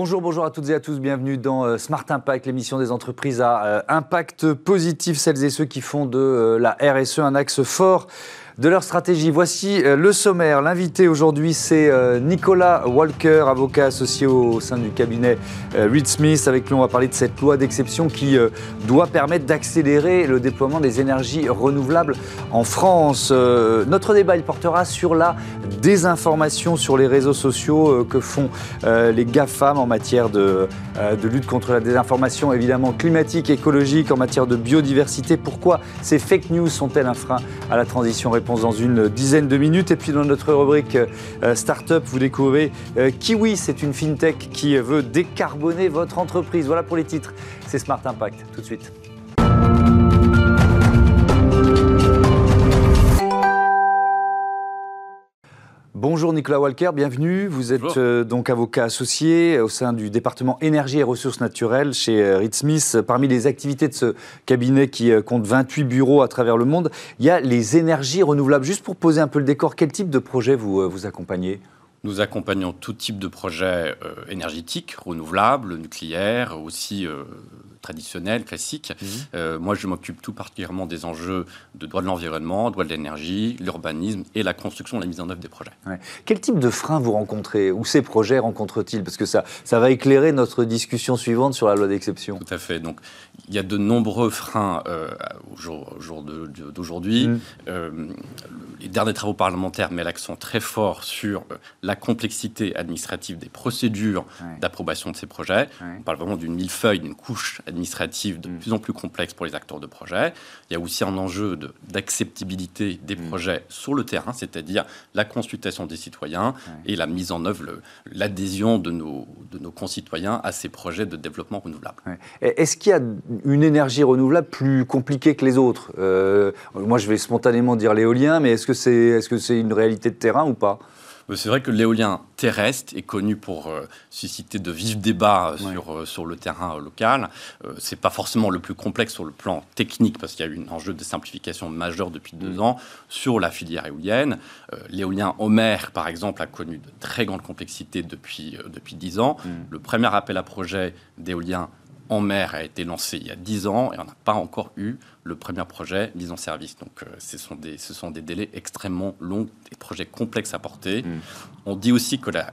Bonjour, bonjour à toutes et à tous, bienvenue dans euh, Smart Impact, l'émission des entreprises à euh, impact positif, celles et ceux qui font de euh, la RSE un axe fort de leur stratégie. Voici euh, le sommaire. L'invité aujourd'hui, c'est euh, Nicolas Walker, avocat associé au sein du cabinet euh, Reed Smith. Avec lui, on va parler de cette loi d'exception qui doit permettre d'accélérer le déploiement des énergies renouvelables en France. Notre débat, il portera sur la désinformation sur les réseaux sociaux que font les GAFAM en matière de, de lutte contre la désinformation, évidemment climatique, écologique, en matière de biodiversité. Pourquoi ces fake news sont-elles un frein à la transition dans une dizaine de minutes. Et puis dans notre rubrique euh, Startup, vous découvrez euh, Kiwi, c'est une fintech qui veut décarboner votre entreprise. Voilà pour les titres. C'est Smart Impact. Tout de suite. Bonjour Nicolas Walker, bienvenue. Vous êtes euh, donc avocat associé au sein du département énergie et ressources naturelles chez euh, Reed Smith. Parmi les activités de ce cabinet qui euh, compte 28 bureaux à travers le monde, il y a les énergies renouvelables. Juste pour poser un peu le décor, quel type de projet vous, vous accompagnez? Nous accompagnons tout type de projets énergétiques, renouvelables, nucléaires, aussi traditionnels, classiques. Mhm. Euh, moi, je m'occupe tout particulièrement des enjeux de droit de l'environnement, droit de l'énergie, l'urbanisme et la construction, la mise en œuvre des projets. Quel type de freins vous rencontrez Ou ces projets rencontrent-ils? Parce que ça, ça va éclairer notre discussion suivante sur la loi d'exception. Tout à fait. Donc, il y a de nombreux freins euh, au jour, d'aujourd'hui. Mhm. Euh, les derniers travaux parlementaires mettent l'accent très fort sur la complexité administrative des procédures d'approbation de ces projets. On parle vraiment d'une millefeuille, d'une couche administrative de mm. plus en plus complexe pour les acteurs de projet. Il y a aussi un enjeu d'acceptabilité des mm. projets sur le terrain, c'est-à-dire la consultation des citoyens et la mise en œuvre, l'adhésion de nos, de nos concitoyens à ces projets de développement renouvelable. Est-ce qu'il y a une énergie renouvelable plus compliquée que les autres? Euh, Moi, je vais spontanément dire l'éolien, mais est-ce que c'est est -ce c'est une réalité de terrain ou pas? Euh, c'est vrai que l'éolien terrestre est connu pour euh, susciter de vifs débats euh, sur, sur le terrain local. c'est pas forcément le plus complexe sur le plan technique parce qu'il y a eu un enjeu de simplification majeur depuis deux mm. ans sur la filière éolienne. l'éolien en mer, par exemple, a connu de très grandes complexités depuis, depuis dix ans. Mm. Le premier appel à projet d'éolien en mer a été lancé il y a 10 ans et on n'a pas encore eu le premier projet mis en service. Donc euh, ce, sont des, ce sont des délais extrêmement longs, des projets complexes à porter. Mm. On dit aussi que la,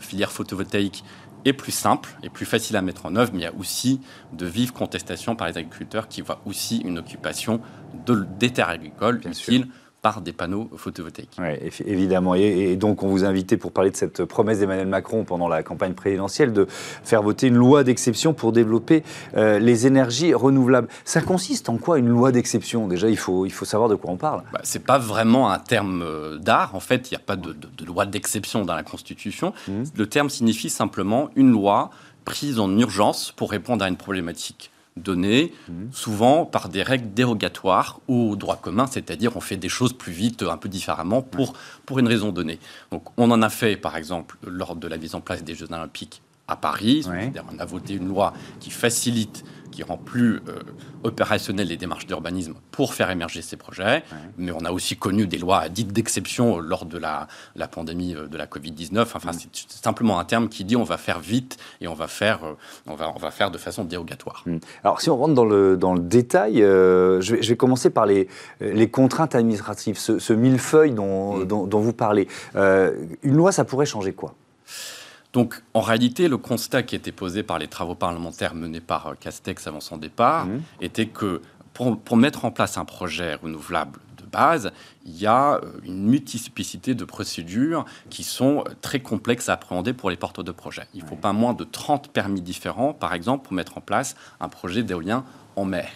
filière photovoltaïque est plus simple et plus facile à mettre en œuvre, mais il y a aussi de vives contestations par les agriculteurs qui voient aussi une occupation de, des terres agricoles utile par des panneaux photovoltaïques. Oui, évidemment. Et, donc, on vous a invité pour parler de cette promesse d'Emmanuel Macron pendant la campagne présidentielle de faire voter une loi d'exception pour développer euh, les énergies renouvelables. Ça consiste en quoi une loi d'exception? Déjà, il faut, il faut savoir de quoi on parle. Bah, Ce n'est pas vraiment un terme euh, d'art. En fait, il n'y a pas de, loi d'exception dans la Constitution. Mmh. Le terme signifie simplement une loi prise en urgence pour répondre à une problématique données, mhm. souvent par des règles dérogatoires au droit commun, c'est-à-dire on fait des choses plus vite, un peu différemment, pour, pour une raison donnée. Donc on en a fait, par exemple, lors de la mise en place des Jeux olympiques à Paris. On a voté une loi qui facilite qui rend plus euh, opérationnel les démarches d'urbanisme pour faire émerger ces projets. Mais on a aussi connu des lois dites d'exception lors de la, la, pandémie euh, de la Covid-19. Enfin, mm. c'est simplement un terme qui dit on va faire vite et on va faire, euh, on va, on va faire de façon dérogatoire. Mm. Alors, si on rentre dans le, dans le détail, je, vais, je, vais, commencer par les, les contraintes administratives, ce, millefeuille dont, mm. dont, dont, vous parlez. une loi, ça pourrait changer quoi? Donc, en réalité, le constat qui était posé par les travaux parlementaires menés par euh, Castex avant son départ mmh. était que pour, mettre en place un projet renouvelable de base, il y a euh, une multiplicité de procédures qui sont euh, très complexes à appréhender pour les porteurs de projets. Il ne faut pas moins de 30 permis différents, par exemple, pour mettre en place un projet d'éolien en mer.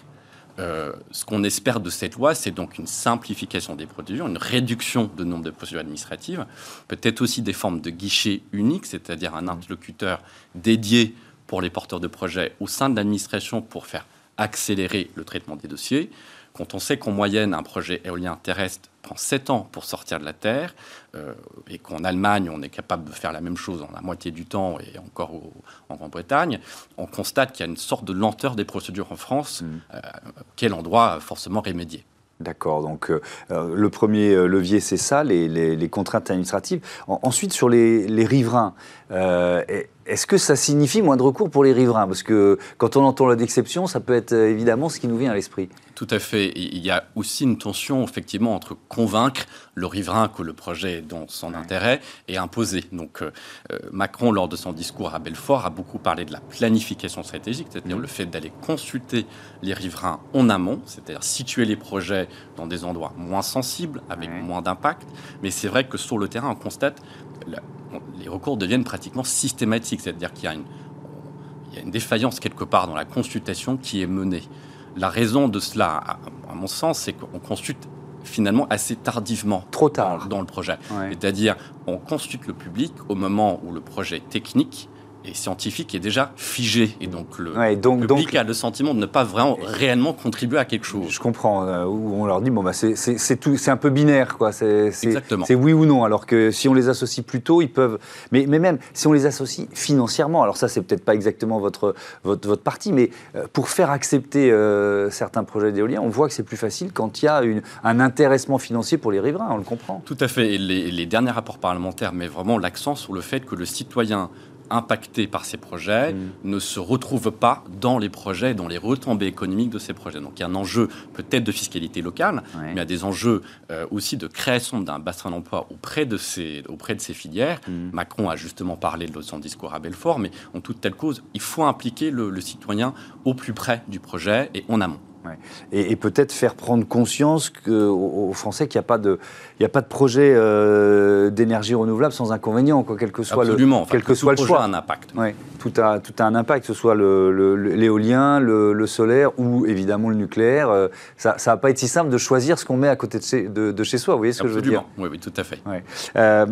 Euh, ce qu'on espère de cette loi, c'est donc une simplification des procédures, une réduction du nombre de procédures administratives, peut-être aussi des formes de guichet unique, c'est-à-dire un interlocuteur dédié pour les porteurs de projets au sein de l'administration pour faire accélérer le traitement des dossiers. Quand on sait qu'en moyenne, un projet éolien terrestre prend 7 ans pour sortir de la Terre, euh, et qu'en Allemagne, on est capable de faire la même chose en la moitié du temps, et encore en Grande-Bretagne, on constate qu'il y a une sorte de lenteur des procédures en France, mmh. euh, quel endroit forcément remédier. D'accord, donc euh, le premier levier, c'est ça, les, contraintes administratives. ensuite, sur les, riverains, est-ce que ça signifie moins de recours pour les riverains? Parce que quand on entend la d'exception, ça peut être évidemment ce qui nous vient à l'esprit. Tout à fait. Il y a aussi une tension, effectivement, entre convaincre le riverain que le projet est dans son intérêt et imposer. Donc, euh, euh, Macron, lors de son discours à Belfort, a beaucoup parlé de la planification stratégique, c'est-à-dire le fait d'aller consulter les riverains en amont, c'est-à-dire situer les projets dans des endroits moins sensibles, avec moins d'impact. Mais c'est vrai que sur le terrain, on constate les recours deviennent pratiquement systématiques, c'est-à-dire qu'il y a une il y a une défaillance quelque part dans la consultation qui est menée. La raison de cela, à, mon sens, c'est qu'on consulte finalement assez tardivement Trop tard. Dans, le projet. C'est-à-dire, on consulte le public au moment où le projet technique et scientifique est déjà figé. Et donc le public a le sentiment de ne pas vraiment réellement contribuer à quelque chose. Je comprends. Euh, où on leur dit, bon, bah, c'est un peu binaire, quoi. C'est oui ou non. Alors que si on les associe plus tôt, ils peuvent. Mais, mais même si on les associe financièrement, alors ça, c'est peut-être pas exactement votre, votre, votre parti, mais euh, pour faire accepter euh, certains projets d'éolien, on voit que c'est plus facile quand il y a une, un intéressement financier pour les riverains, on le comprend. Tout à fait. Et les, les derniers rapports parlementaires mettent vraiment l'accent sur le fait que le citoyen impactés par ces projets mm. ne se retrouvent pas dans les projets, dans les retombées économiques de ces projets. Donc il y a un enjeu peut-être de fiscalité locale, mais il y a des enjeux euh, aussi de création d'un bassin d'emploi auprès de ces, auprès de ces filières. Mm. Macron a justement parlé de son discours à Belfort, mais en toute telle cause, il faut impliquer le citoyen au plus près du projet et en amont. Et, peut-être faire prendre conscience que, aux, Français qu'il n'y a, pas de, il a pas de projet euh, d'énergie renouvelable sans inconvénient, quoi, quel que soit le, quel que, soit le choix. un impact. Ouais, tout, a, tout a un impact, que ce soit l'éolien, le, le, solaire ou évidemment le nucléaire. Euh, ça ne va pas être si simple de choisir ce qu'on met à côté de chez, de, chez, soi, vous voyez ce que je veux dire? Oui, oui, tout à fait. Euh,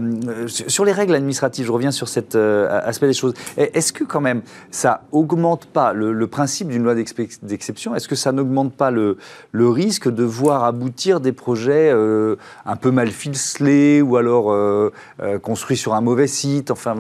sur les règles administratives, je reviens sur cet aspect des choses. Est-ce que quand même ça augmente pas le, le principe d'une loi d'exception? Est-ce que ça n'augmente pas le, risque de voir aboutir des projets euh, un peu mal ficelés ou alors euh, euh, construits sur un mauvais site. Enfin,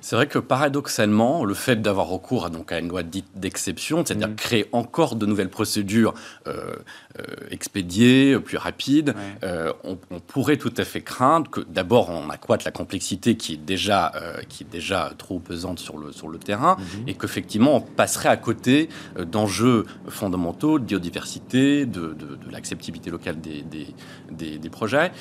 c'est vrai que paradoxalement, le fait d'avoir recours à, donc, à une loi dite d'exception, c'est-à-dire mm. créer encore de nouvelles procédures euh, euh, expédiées, plus rapides, euh, on, pourrait tout à fait craindre que d'abord on accroît la complexité qui est déjà, qui est déjà trop pesante sur le, sur le terrain mm-hmm. et qu'effectivement on passerait à côté d'enjeux fondamentaux de biodiversité, de, de, l'acceptabilité locale des, des, des projets.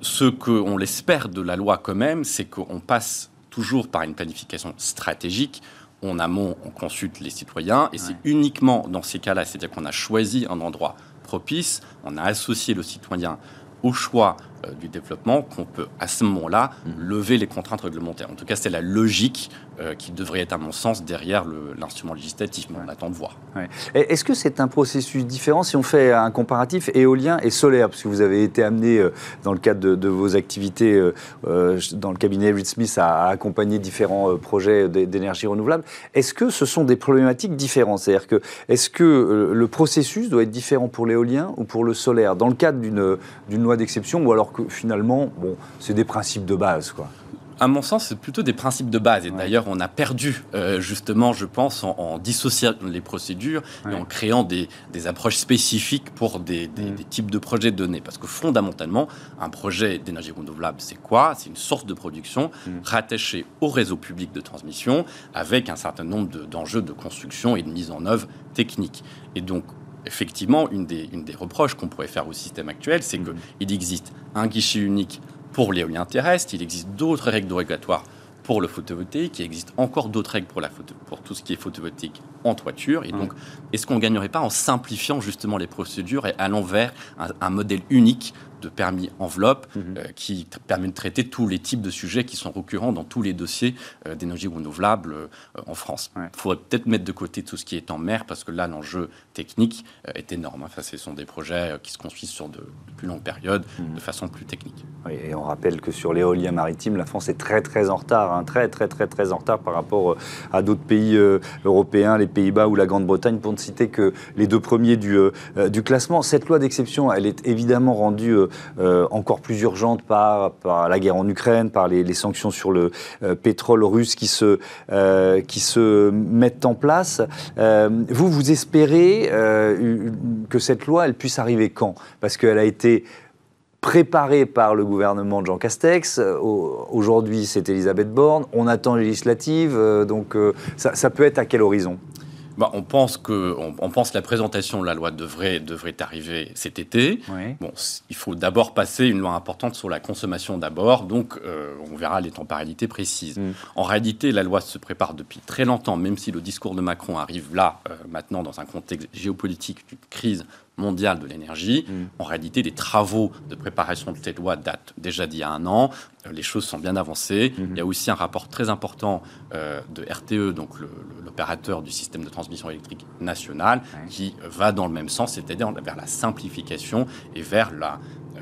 Ce qu'on l'espère de la loi quand même, c'est qu'on passe toujours par une planification stratégique. En amont, on consulte les citoyens et c'est uniquement dans ces cas-là, c'est-à-dire qu'on a choisi un endroit propice, on a associé le citoyen au choix du développement qu'on peut à ce moment-là mmh. lever les contraintes réglementaires. En tout cas, c'est la logique euh, qui devrait être, à mon sens, derrière l'instrument législatif, mais on attend de voir. Est-ce que c'est un processus différent si on fait un comparatif éolien et solaire? Parce que vous avez été amené, euh, dans le cadre de, vos activités dans le cabinet Reed Smith, à, accompagner différents projets d'énergie renouvelable. Est-ce que ce sont des problématiques différentes? C'est-à-dire que, est-ce que le processus doit être différent pour l'éolien ou pour le solaire? Dans le cadre d'une loi d'exception ou alors que finalement, bon, c'est des principes de base, quoi à mon sens, c'est plutôt des principes de base. Et d'ailleurs, on a perdu, euh, justement, je pense, en, dissociant les procédures et en créant des, approches spécifiques pour mm. des, types de projets donnés. Parce que fondamentalement, un projet d'énergie renouvelable, c'est quoi? C'est une source de production mm. rattachée au réseau public de transmission avec un certain nombre d'enjeux de, construction et de mise en œuvre technique. Et donc, effectivement, une des, une des reproches qu'on pourrait faire au système actuel, c'est mmh. qu'il existe un guichet unique pour l'éolien terrestre, il existe d'autres règles régulatoires pour le photovoltaïque, il existe encore d'autres règles pour, la photo, pour tout ce qui est photovoltaïque en toiture. Et donc, est-ce qu'on ne gagnerait pas en simplifiant justement les procédures et allant vers un modèle unique de permis enveloppe mhm. euh, qui permet de traiter tous les types de sujets qui sont récurrents dans tous les dossiers euh, d'énergie renouvelable euh, en France? Il faudrait peut-être mettre de côté tout ce qui est en mer parce que là, l'enjeu technique est énorme. Enfin, ce sont des projets qui se construisent sur de, plus longues périodes mhm. de façon plus technique. et on rappelle que sur l'éolien maritime, la France est très très en retard, hein, très très très très en retard par rapport à d'autres pays européens, les Pays-Bas ou la Grande-Bretagne, pour ne citer que les deux premiers du, du classement. Cette loi d'exception, elle est évidemment rendue euh, encore plus urgente par, la guerre en Ukraine, par les, sanctions sur le euh, pétrole russe qui se, euh, mettent en place. vous, vous espérez que cette loi, elle puisse arriver quand? Parce qu'elle a été préparé par le gouvernement de Jean Castex. Aujourd'hui, c'est Elisabeth Borne. On attend législative. donc, ça, ça peut être à quel horizon? Bah, on pense que on, pense que la présentation de la loi devrait, devrait arriver cet été. Bon, il faut d'abord passer une loi importante sur la consommation d'abord, donc euh, on verra les temporalités précises. Mm. En réalité, la loi se prépare depuis très longtemps, même si le discours de Macron arrive là, euh, maintenant, dans un contexte géopolitique d'une crise mondiale de l'énergie. Mm. En réalité, les travaux de préparation de cette loi datent déjà d'il y a un an. Euh, les choses sont bien avancées. Mm-hmm. Il y a aussi un rapport très important euh, de RTE, donc l'opérateur du système de transmission électrique national, qui va dans le même sens, c'est-à-dire vers la simplification et vers la,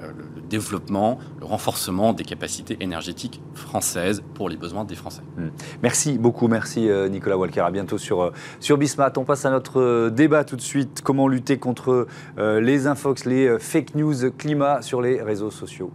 le, développement, le renforcement des capacités énergétiques françaises pour les besoins des Français. Hmm. Merci beaucoup, merci euh, Nicolas Walker. À bientôt sur, euh, sur Bismat. On passe à notre débat tout de suite. Comment lutter contre les infox, les fake news climat sur les réseaux sociaux?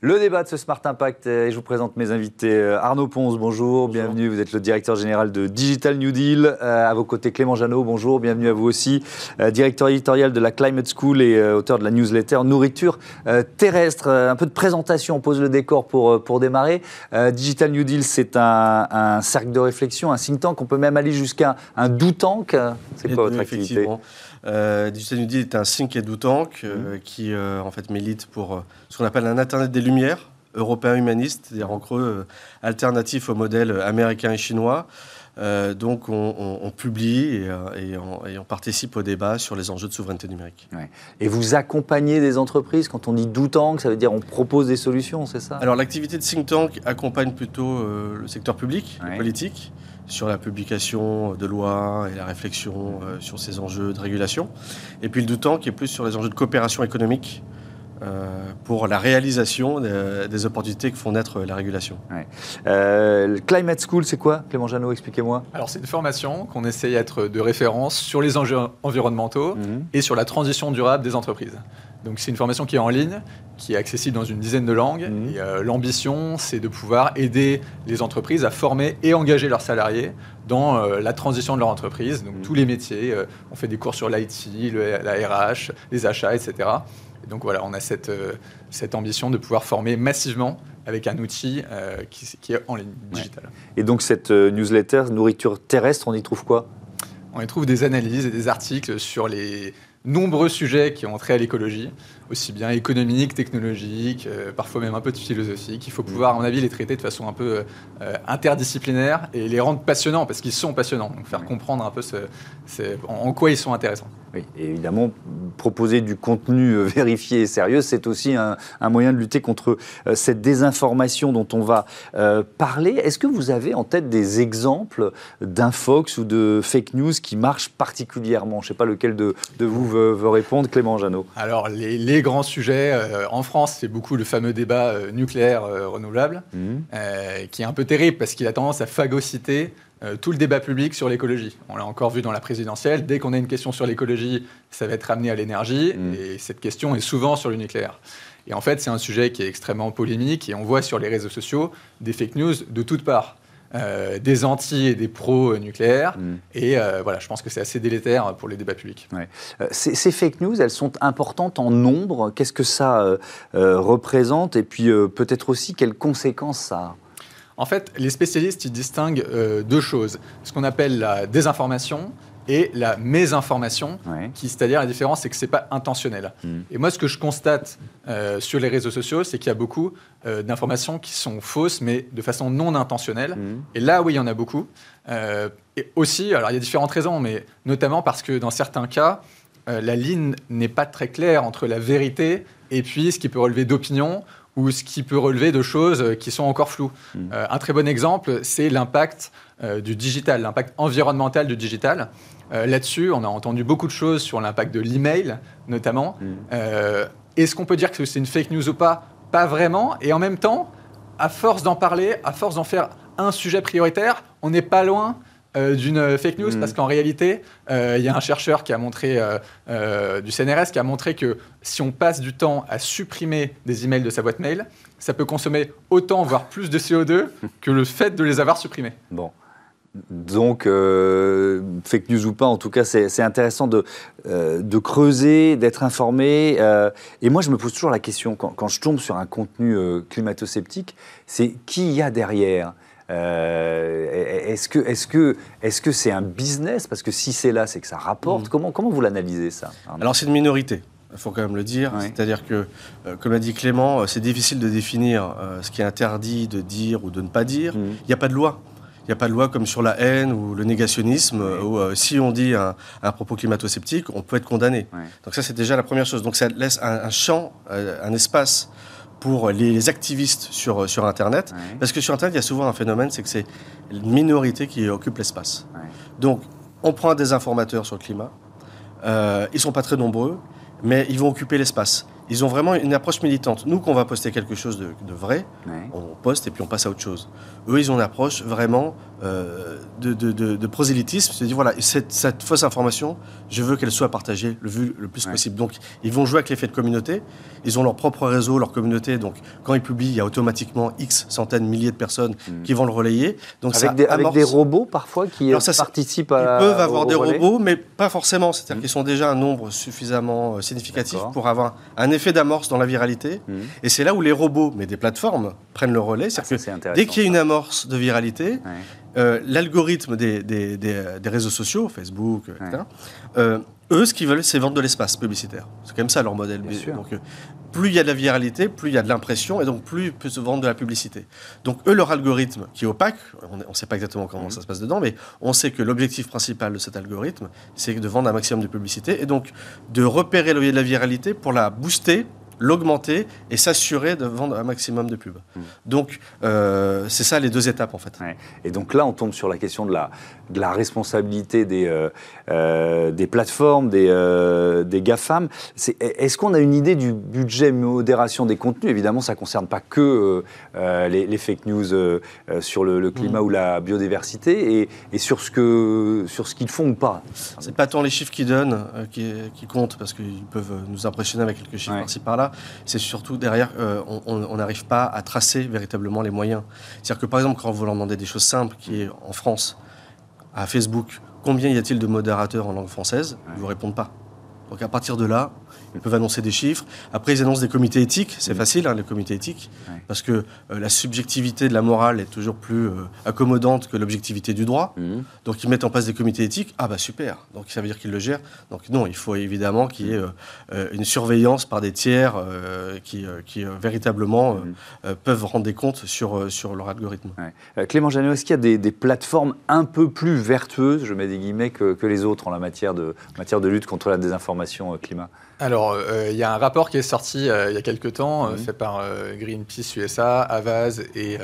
Le débat de ce Smart Impact, et je vous présente mes invités. Euh, Arnaud Ponce, bonjour, bienvenue. Vous êtes le directeur général de Digital New Deal. Euh, à vos côtés, Clément Janot, bonjour, bienvenue à vous aussi. Euh, directeur éditorial de la Climate School et auteur de la newsletter Nourriture terrestre. un peu de présentation, on pose le décor pour, pour démarrer. Digital New Deal, c'est un, cercle de réflexion, un think tank. On peut même aller jusqu'à un do tank. C'est quoi votre activité? Euh, Digital est un think et do tank euh, mhm. qui euh, en fait milite pour ce qu'on appelle un Internet des Lumières européen humaniste, c'est-à-dire en creux alternatif au modèle américain et chinois. donc on, publie et, on, participe au débat sur les enjeux de souveraineté numérique. Et vous accompagnez des entreprises quand on dit do tank, ça veut dire on propose des solutions, c'est ça? Alors l'activité de think tank accompagne plutôt le secteur public, politique sur la publication de lois et la réflexion euh, sur ces enjeux de régulation. Et puis le temps qui est plus sur les enjeux de coopération économique euh, pour la réalisation des, opportunités que font naître la régulation. Euh, Climate School, c'est quoi Clément Janot, expliquez-moi. Alors c'est une formation qu'on essaye d'être de référence sur les enjeux environnementaux mhm. et sur la transition durable des entreprises. Donc c'est une formation qui est en ligne, qui est accessible dans une dizaine de langues. Mhm. Euh, l'ambition, c'est de pouvoir aider les entreprises à former et engager leurs salariés dans euh, la transition de leur entreprise. Donc mhm. tous les métiers, euh, on fait des cours sur l'IT, la RH, les achats, etc. donc voilà, on a cette, cette ambition de pouvoir former massivement avec un outil qui, est en ligne, digital. Et donc cette newsletter, nourriture terrestre, on y trouve quoi? On y trouve des analyses et des articles sur les nombreux sujets qui ont trait à l'écologie, aussi bien économique, technologique, euh, parfois même un peu de philosophique. Il faut pouvoir, à mon avis, les traiter de façon un peu euh, interdisciplinaire et les rendre passionnants, parce qu'ils sont passionnants. Donc faire comprendre un peu ce, en quoi ils sont intéressants. Oui, et évidemment, proposer du contenu euh, vérifié et sérieux, c'est aussi un, moyen de lutter contre cette désinformation dont on va parler. Est-ce que vous avez en tête des exemples d'infox ou de fake news qui marchent particulièrement? Je ne sais pas lequel de, vous veut, répondre, Clément Janot. Alors, les, les grands sujets, en France, c'est beaucoup le fameux débat nucléaire renouvelable, mmh. qui est un peu terrible parce qu'il a tendance à phagocyter euh, tout le débat public sur l'écologie. On l'a encore vu dans la présidentielle. Dès qu'on a une question sur l'écologie, ça va être ramené à l'énergie. Mm. Et cette question est souvent sur le nucléaire. Et en fait, c'est un sujet qui est extrêmement polémique. Et on voit sur les réseaux sociaux des fake news de toutes parts. Euh, des anti et des pro-nucléaires. Mm. Et euh, voilà, je pense que c'est assez délétère pour les débats publics. Ces, ces, fake news, elles sont importantes en nombre. Qu'est-ce que ça représente? Et puis peut-être aussi quelles conséquences ça a? En fait, les spécialistes ils distinguent euh, deux choses. Ce qu'on appelle la désinformation et la mésinformation, qui, c'est-à-dire la différence, c'est que c'est pas intentionnel. Hmm. Et moi, ce que je constate euh, sur les réseaux sociaux, c'est qu'il y a beaucoup euh, d'informations qui sont fausses, mais de façon non intentionnelle. Hmm. Et là, oui, il y en a beaucoup. et aussi, alors il y a différentes raisons, mais notamment parce que dans certains cas, la ligne n'est pas très claire entre la vérité et puis ce qui peut relever d'opinion ou ce qui peut relever de choses euh, qui sont encore floues. Hmm. Euh, un très bon exemple, c'est l'impact euh, du digital, l'impact environnemental du digital. Là-dessus, on a entendu beaucoup de choses sur l'impact de l'email, notamment. Hmm. Est-ce qu'on peut dire que c'est une fake news ou pas? Pas vraiment. Et en même temps, à force d'en parler, à force d'en faire un sujet prioritaire, on n'est pas loin euh, d'une fake news mm. parce qu'en réalité, euh, il y a un chercheur qui a montré, euh, du CNRS, qui a montré que si on passe du temps à supprimer des emails de sa boîte mail, ça peut consommer autant, voire plus de CO2 que le fait de les avoir supprimés. Bon. Donc, euh, fake news ou pas, en tout cas, c'est intéressant de, euh, de creuser, d'être informé. Euh, et moi, je me pose toujours la question, quand, quand je tombe sur un contenu climato-sceptique, c'est qui y a derrière? Est-ce que c'est un business? Parce que si c'est là, c'est que ça rapporte. Mm. Comment comment vous l'analysez ça Alors c'est une minorité. Il faut quand même le dire. C'est-à-dire que, comme a dit Clément, c'est difficile de définir ce qui est interdit de dire ou de ne pas dire. Mm. Il n'y a pas de loi. Il n'y a pas de loi comme sur la haine ou le négationnisme, où euh, si on dit un, propos climato-sceptique, on peut être condamné. Donc ça, c'est déjà la première chose. Donc ça laisse un, champ, euh, un espace pour les, activistes sur, sur Internet. Parce que sur Internet, il y a souvent un phénomène, c'est que c'est une minorité qui occupe l'espace. Donc, on prend des informateurs sur le climat. Euh, ils ne sont pas très nombreux, mais ils vont occuper l'espace. Ils ont vraiment une approche militante. Nous, qu'on va poster quelque chose de, vrai, on poste et puis on passe à autre chose. Eux, ils ont une approche vraiment euh, de, de, de, prosélytisme, c'est-à-dire voilà, cette, cette, fausse information, je veux qu'elle soit partagée le, le plus possible. Donc, ils vont jouer avec l'effet de communauté. Ils ont leur propre réseau, leur communauté. Donc, quand ils publient, il y a automatiquement X centaines, milliers de personnes mm. qui vont le relayer. Donc, avec, des, avec des, robots parfois qui participent à. Ils peuvent avoir des robots, mais pas forcément. C'est-à-dire mm. qu'ils sont déjà un nombre suffisamment euh, significatif pour avoir un effet d'amorce dans la viralité. Mm. Et c'est là où les robots, mais des plateformes, prennent le relais. C'est-à-dire que dès qu'il y a une amorce de viralité, euh, l'algorithme des, des, des, réseaux sociaux, Facebook, etc., euh, eux, ce qu'ils veulent, c'est vendre de l'espace publicitaire. C'est quand même ça leur modèle. Donc, euh, plus il y a de la viralité, plus il y a de l'impression, et donc plus peuvent se vendre de la publicité. Donc eux, leur algorithme, qui est opaque, on ne sait pas exactement comment mhm. ça se passe dedans, mais on sait que l'objectif principal de cet algorithme, c'est de vendre un maximum de publicité, et donc de repérer le de la viralité pour la booster l'augmenter et s'assurer de vendre un maximum de pubs. Hmm. Donc, euh, c'est ça les deux étapes en fait. Et donc là, on tombe sur la question de la, de la responsabilité des, euh, euh, des plateformes, des, des GAFAM. Est-ce qu'on a une idée du budget modération des contenus? Évidemment, ça ne concerne pas que les, fake news sur le, climat hmm. ou la biodiversité et, et sur ce qu'ils font ou pas. C'est pas tant les chiffres qu'ils donnent qui, qui, comptent parce qu'ils peuvent nous impressionner avec quelques chiffres par-ci par-là c'est surtout derrière, euh, on n'arrive pas à tracer véritablement les moyens. C'est-à-dire que par exemple, quand vous leur demandez des choses simples, qui est en France, à Facebook, combien y a-t-il de modérateurs en langue française Ils ne vous répondent pas. Donc à partir de là, ils peuvent annoncer des chiffres. Après, ils annoncent des comités éthiques. C'est facile, hein, les comités éthiques, parce que euh, la subjectivité de la morale est toujours plus euh, accommodante que l'objectivité du droit. Mhm. Donc, ils mettent en place des comités éthiques. Ah bah super. Donc, ça veut dire qu'ils le gèrent. Donc, non, il faut évidemment qu'il y ait euh, une surveillance par des tiers qui, qui véritablement mhm. peuvent rendre des comptes sur, sur leur algorithme. Clément Janot, est-ce qu'il y a des, plateformes un peu plus vertueuses, je mets des guillemets, que, que les autres en la matière de, matière de lutte contre la désinformation climat? Alors, euh, il y a un rapport qui est sorti euh, il y a quelques temps, euh, fait par Greenpeace USA, Avaz et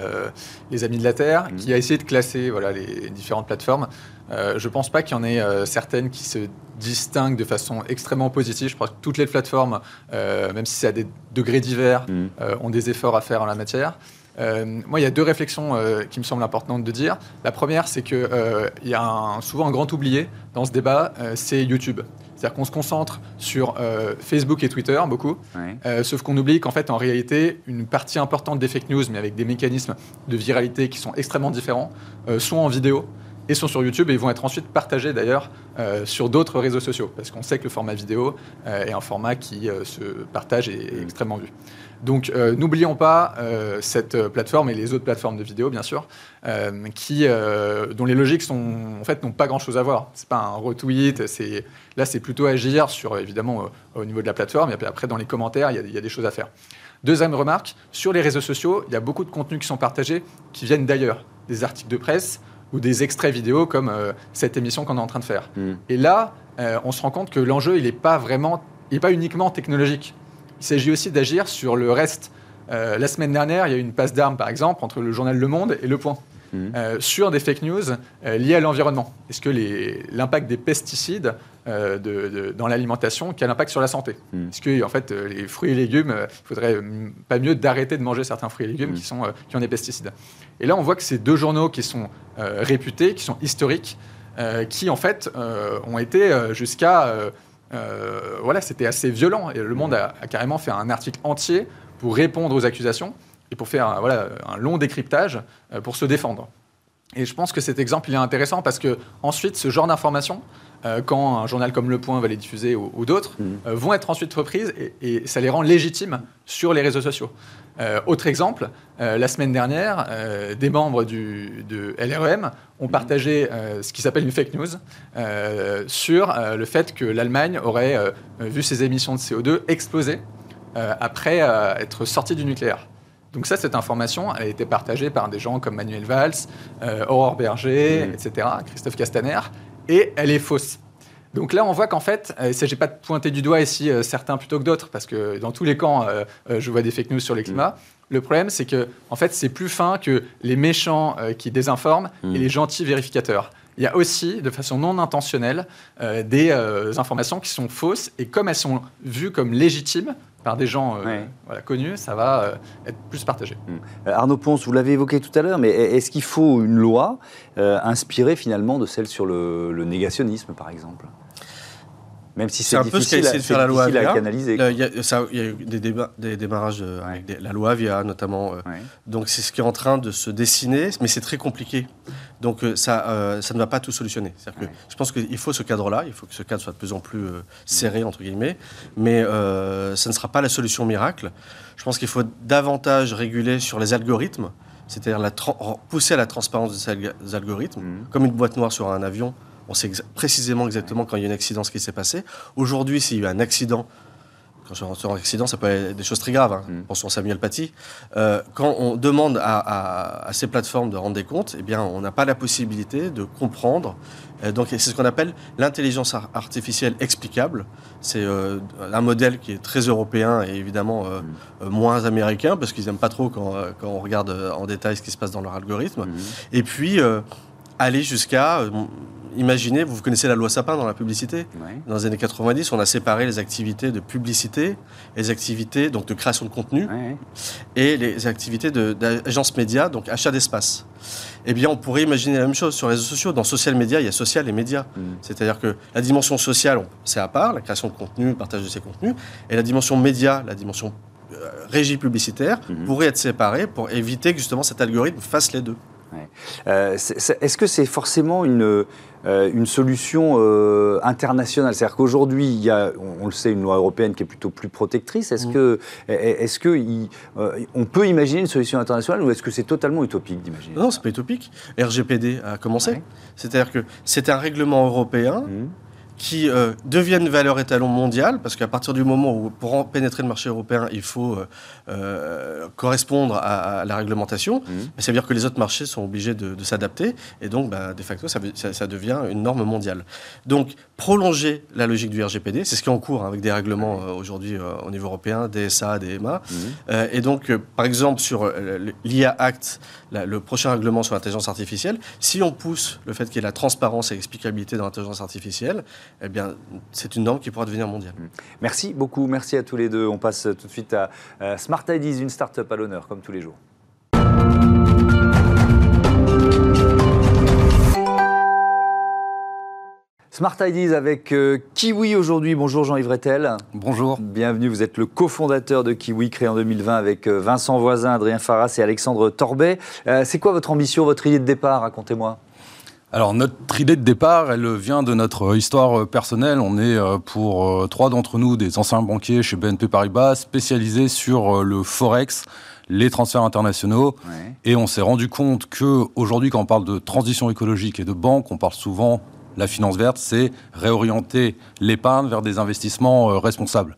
les Amis de la Terre, mhm. qui a essayé de classer voilà, les différentes plateformes. je ne pense pas qu'il y en ait certaines qui se distinguent de façon extrêmement positive. Je crois que toutes les plateformes, même si c'est à des degrés divers, mhm. ont des efforts à faire en la matière. Moi, il y a deux réflexions qui me semblent importantes de dire. La première, c'est qu'il y a souvent un grand oublié dans ce débat, c'est YouTube. C'est-à-dire qu'on se concentre sur euh, Facebook et Twitter beaucoup, euh, sauf qu'on oublie qu'en fait, en réalité, une partie importante des fake news, mais avec des mécanismes de viralité qui sont extrêmement différents, euh, sont en vidéo et sont sur YouTube et ils vont être ensuite partagés d'ailleurs sur d'autres réseaux sociaux, parce qu'on sait que le format vidéo est un format qui se partage et est extrêmement vu. Donc euh, n'oublions pas euh, cette plateforme et les autres plateformes de vidéo, bien sûr, euh, qui, dont les logiques sont, en fait, n'ont pas grand-chose à voir. C'est pas un retweet, c'est, là c'est plutôt agir sur, évidemment, au niveau de la plateforme, et puis après dans les commentaires, il y, a des choses à faire. Deuxième remarque, sur les réseaux sociaux, il y a beaucoup de contenus qui sont partagés qui viennent d'ailleurs, des articles de presse ou des extraits vidéo comme cette émission qu'on est en train de faire. Hmm. Et là, on se rend compte que l'enjeu, il n'est pas vraiment, il n'est pas uniquement technologique. Il s'agit aussi d'agir sur le reste. Euh, la semaine dernière, il y a eu une passe d'armes, par exemple, entre le journal Le Monde et Le Point, euh, sur des fake news euh, liées à l'environnement. Est-ce que l'impact des pesticides dans l'alimentation, quel impact sur la santé? Mhm. Est-ce que, en fait, les fruits et légumes, il faudrait pas mieux d'arrêter de manger certains fruits et légumes qui, sont, qui ont des pesticides? Et là, on voit que ces deux journaux qui sont réputés, qui sont historiques, qui, en fait, ont été jusqu'à euh, voilà, c'était assez violent. Et Le Monde a, carrément fait un article entier pour répondre aux accusations et pour faire un, voilà, un long décryptage euh, pour se défendre. Et je pense que cet exemple il est intéressant parce que ensuite ce genre d'informations, euh, quand un journal comme Le Point va les diffuser ou, d'autres, mmh. euh, vont être ensuite reprises et, ça les rend légitimes sur les réseaux sociaux. Euh, autre exemple, la semaine dernière, des membres du, de LREM ont mmh. partagé ce qui s'appelle une fake news sur le fait que l'Allemagne aurait vu ses émissions de CO2 exploser après être sortie du nucléaire. Donc ça, cette information a été partagée par des gens comme Manuel Valls, Aurore Berger, mmh. etc., Christophe Castaner, et elle est fausse. Donc là, on voit qu'en fait, euh, il ne s'agit pas de pointer du doigt ici euh, certains plutôt que d'autres, parce que dans tous les camps, euh, je vois des fake news sur les climats. Mm. Le problème, c'est que en fait, c'est plus fin que les méchants qui désinforment et mm. les gentils vérificateurs. Il y a aussi, de façon non intentionnelle, des informations qui sont fausses, et comme elles sont vues comme légitimes, par des gens voilà, connus, ça va être plus partagé. Mm. Arnaud Ponce, vous l'avez évoqué tout à l'heure, mais est-ce qu'il faut une loi inspirée finalement de celle sur le négationnisme, par exemple? Même si c'est un peu ce qu'a essayé de faire la loi Avia. Il y, a, il y a eu des, débats, des démarrages avec la loi Avia notamment. Euh. Donc c'est ce qui est en train de se dessiner, mais c'est très compliqué. Donc euh, ça, euh, ça ne va pas tout solutionner. Que je pense qu'il faut ce cadre-là, il faut que ce cadre soit de plus en plus serré, entre guillemets, mais ça ne sera pas la solution miracle. Je pense qu'il faut davantage réguler sur les algorithmes, c'est-à-dire pousser à la transparence de ces algorithmes, mmh. comme une boîte noire sur un avion on sait précisément exactement quand il y a un accident ce qui s'est passé. Aujourd'hui, s'il y a un accident, quand je sur un accident, ça peut être des choses très graves. Hein. Mm. Pensons à Samuel Paty. Euh, quand on demande à, ces plateformes de rendre des comptes, eh bien, on n'a pas la possibilité de comprendre. Euh, donc, c'est ce qu'on appelle l'intelligence artificielle explicable. C'est euh, un modèle qui est très européen et évidemment mm. moins américain parce qu'ils n'aiment pas trop quand, on regarde en détail ce qui se passe dans leur algorithme. Mm. Et puis aller jusqu'à imaginez, vous connaissez la loi Sapin dans la publicité. Dans les années 90, on a séparé les activités de publicité, les activités donc de création de contenu et les activités d'agence média, donc achat d'espace. Eh bien, on pourrait imaginer la même chose sur les réseaux sociaux. Dans social média, il y a social et média. Mm. C'est-à-dire que la dimension sociale, c'est à part, la création de contenu, le partage de ces contenus, et la dimension média, la dimension euh, régie publicitaire, mm-hmm. pourrait être séparée pour éviter que justement cet algorithme fasse les deux. Euh, est-ce que c'est forcément une, euh, une solution euh, internationale C'est-à-dire qu'aujourd'hui, il y a, on, le sait, une loi européenne qui est plutôt plus protectrice. Est-ce mmh. que, est-ce que on peut imaginer une solution internationale ou est-ce que c'est totalement utopique d'imaginer Non, c'est pas utopique. RGPD a commencé. C'est-à-dire que c'est un règlement européen. Mmh qui euh, deviennent valeur étalon mondiale, parce qu'à partir du moment où, pour pénétrer le marché européen, il faut euh, euh, correspondre à, la réglementation, mmh. ça veut dire que les autres marchés sont obligés de, s'adapter, et donc, bah, de facto, ça, ça, devient une norme mondiale. Donc, prolonger la logique du RGPD, c'est ce qui est en cours hein, avec des règlements aujourd'hui au niveau européen, DSA, DMA, mmh. et donc, par exemple, sur l'IA Act, le prochain règlement sur l'intelligence artificielle, si on pousse le fait qu'il y ait la transparence et l'explicabilité dans l'intelligence artificielle, eh bien, c'est une norme qui pourra devenir mondiale. Mmh. Merci beaucoup, merci à tous les deux. On passe tout de suite à Smart Ideas, une start-up à l'honneur, comme tous les jours. Smart Ideas avec euh, Kiwi aujourd'hui. Bonjour Jean-Yves Rettel. Bonjour. Bienvenue, vous êtes le cofondateur de Kiwi, créé en 2020 avec euh, Vincent Voisin, Adrien Farras et Alexandre Torbet. Euh, c'est quoi votre ambition, votre idée de départ? Racontez-moi. Alors notre idée de départ, elle vient de notre histoire personnelle. On est pour trois d'entre nous des anciens banquiers chez BNP Paribas, spécialisés sur le forex, les transferts internationaux. Et on s'est rendu compte que aujourd'hui, quand on parle de transition écologique et de banque, on parle souvent la finance verte, c'est réorienter l'épargne vers des investissements euh, responsables.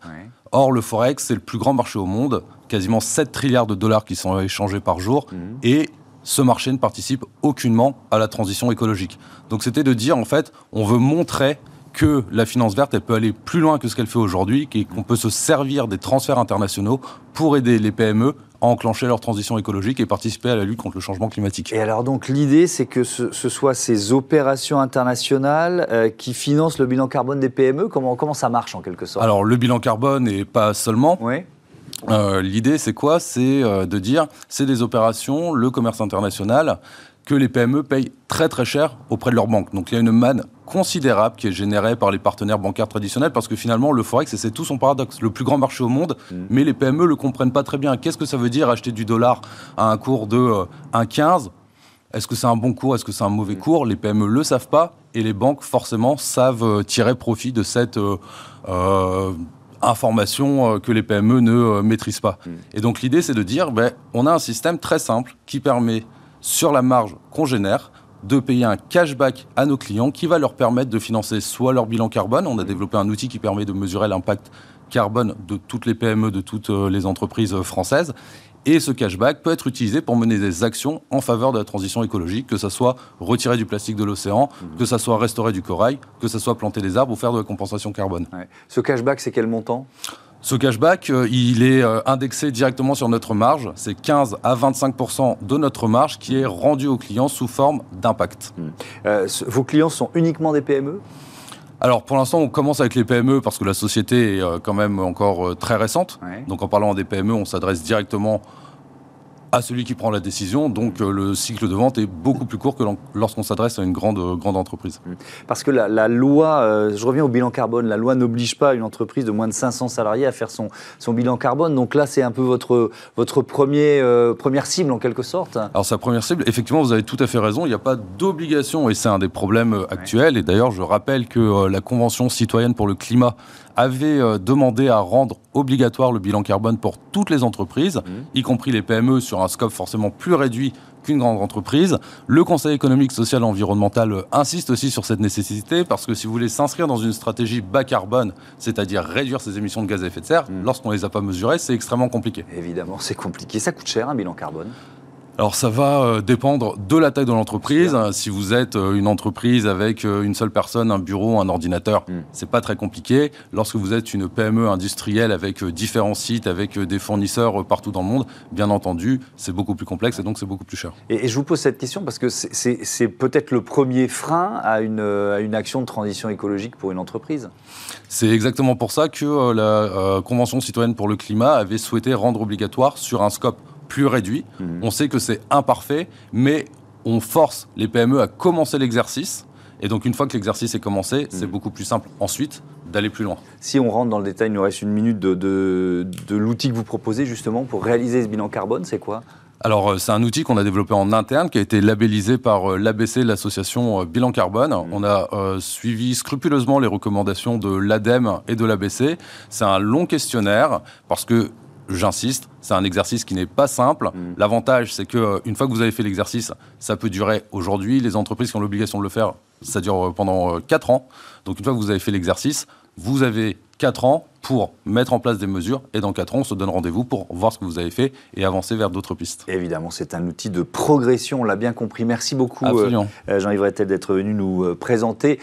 Or, le Forex, c'est le plus grand marché au monde, quasiment 7 trilliards de dollars qui sont échangés par jour, mhm. et ce marché ne participe aucunement à la transition écologique. Donc c'était de dire, en fait, on veut montrer que la finance verte, elle peut aller plus loin que ce qu'elle fait aujourd'hui, qu'on peut se servir des transferts internationaux pour aider les PME à enclencher leur transition écologique et participer à la lutte contre le changement climatique. Et alors donc l'idée, c'est que ce, soit ces opérations internationales euh, qui financent le bilan carbone des PME. Comment, comment ça marche en quelque sorte? Alors le bilan carbone et pas seulement. Oui. Euh, l'idée, c'est quoi? C'est euh, de dire, c'est des opérations, le commerce international, que les PME payent très très cher auprès de leurs banques. Donc il y a une manne considérable qui est générée par les partenaires bancaires traditionnels parce que finalement le forex c'est tout son paradoxe, le plus grand marché au monde, mm. mais les PME le comprennent pas très bien. Qu'est-ce que ça veut dire acheter du dollar à un cours de 1,15 euh, Est-ce que c'est un bon cours? Est-ce que c'est un mauvais mm. cours? Les PME le savent pas et les banques forcément savent tirer profit de cette information que les PME ne maîtrisent pas. Mm. Et donc l'idée c'est de dire, ben, on a un système très simple qui permet sur la marge qu'on génère de payer un cashback à nos clients qui va leur permettre de financer soit leur bilan carbone, on a développé un outil qui permet de mesurer l'impact carbone de toutes les PME, de toutes euh, les entreprises euh, françaises, et ce cashback peut être utilisé pour mener des actions en faveur de la transition écologique, que ce soit retirer du plastique de l'océan, mmh. que ce soit restaurer du corail, que ce soit planter des arbres ou faire de la compensation carbone. Ce cashback, c'est quel montant? Ce cashback, euh, il est euh, indexé directement sur notre marge. C'est 15 à 25% de notre marge qui est rendue aux clients sous forme d'impact. Hmm. Euh, vos clients sont uniquement des PME alors pour l'instant, on commence avec les PME parce que la société est quand même encore très récente. Donc en parlant des PME, on s'adresse directement à celui qui prend la décision. Donc euh, le cycle de vente est beaucoup plus court que lorsqu'on s'adresse à une grande, euh, grande entreprise. Mmh. Parce que la, loi, euh, je reviens au bilan carbone, la loi n'oblige pas une entreprise de moins de 500 salariés à faire son, son bilan carbone. Donc là, c'est un peu votre, votre premier, première cible en quelque sorte. Alors sa première cible, effectivement, vous avez tout à fait raison. Il n'y a pas d'obligation et c'est un des problèmes actuels. Et d'ailleurs, je rappelle que la Convention citoyenne pour le climat avait euh, demandé à rendre obligatoire le bilan carbone pour toutes les entreprises, mmh. y compris les PME, sur un scope forcément plus réduit qu'une grande entreprise. Le Conseil économique, social et environnemental euh, insiste aussi sur cette nécessité parce que si vous voulez s'inscrire dans une stratégie bas carbone, c'est-à-dire réduire ses émissions de gaz à effet de serre, mmh. lorsqu'on ne les a pas mesurées, c'est extrêmement compliqué. Évidemment, c'est compliqué. Ça coûte cher un bilan carbone? Alors ça va euh, dépendre de la taille de l'entreprise. Si vous êtes euh, une entreprise avec euh, une seule personne, un bureau, un ordinateur, ce hmm. c'est pas très compliqué. Lorsque vous êtes une PME industrielle avec différents sites, avec des fournisseurs partout dans le monde, bien entendu, c'est beaucoup plus complexe et donc c'est beaucoup plus cher. Et, je vous pose cette question parce que c'est peut-être le premier frein à une, à une action de transition écologique pour une entreprise. C'est exactement pour ça que la Convention citoyenne pour le climat avait souhaité rendre obligatoire sur un scope plus réduit. Mhm. On sait que c'est imparfait, mais on force les PME à commencer l'exercice. Et donc, une fois que l'exercice est commencé, c'est mhm. beaucoup plus simple ensuite d'aller plus loin. Si on rentre dans le détail, il nous reste une minute de, de, l'outil que vous proposez justement pour réaliser ce bilan carbone, c'est quoi? Alors, euh, c'est un outil qu'on a développé en interne, qui a été labellisé par euh, l'ABC, l'association euh, Bilan Carbone. Mhm. On a suivi scrupuleusement les recommandations de l'ADEME et de l'ABC. C'est un long questionnaire, parce que j'insiste, c'est un exercice qui n'est pas simple. Mm. L'avantage, c'est que euh, une fois que vous avez fait l'exercice, ça peut durer aujourd'hui. Les entreprises qui ont l'obligation de le faire, ça dure euh, pendant 4 euh, ans. Donc une fois que vous avez fait l'exercice, vous avez 4 ans pour mettre en place des mesures. Et dans 4 ans, on se donne rendez-vous pour voir ce que vous avez fait et avancer vers d'autres pistes. Évidemment, c'est un outil de progression, on l'a bien compris. Merci beaucoup, euh, euh, Jean-Yves Rettel, d'être venu nous euh, présenter.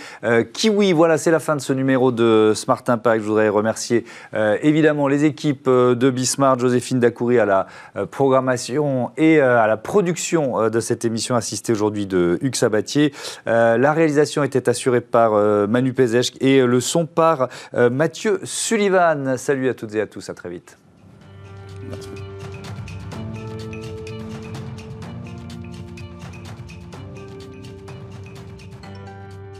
Kiwi, voilà, c'est la fin de ce numéro de Smart Impact. Je voudrais remercier évidemment les équipes de Bismart, Joséphine Dacoury à la programmation et à la production de cette émission assistée aujourd'hui de Hugues Sabatier. la réalisation était assurée par Manu Pézèche et le son par Mathieu Sullivan. Salut à toutes et à tous, à très vite.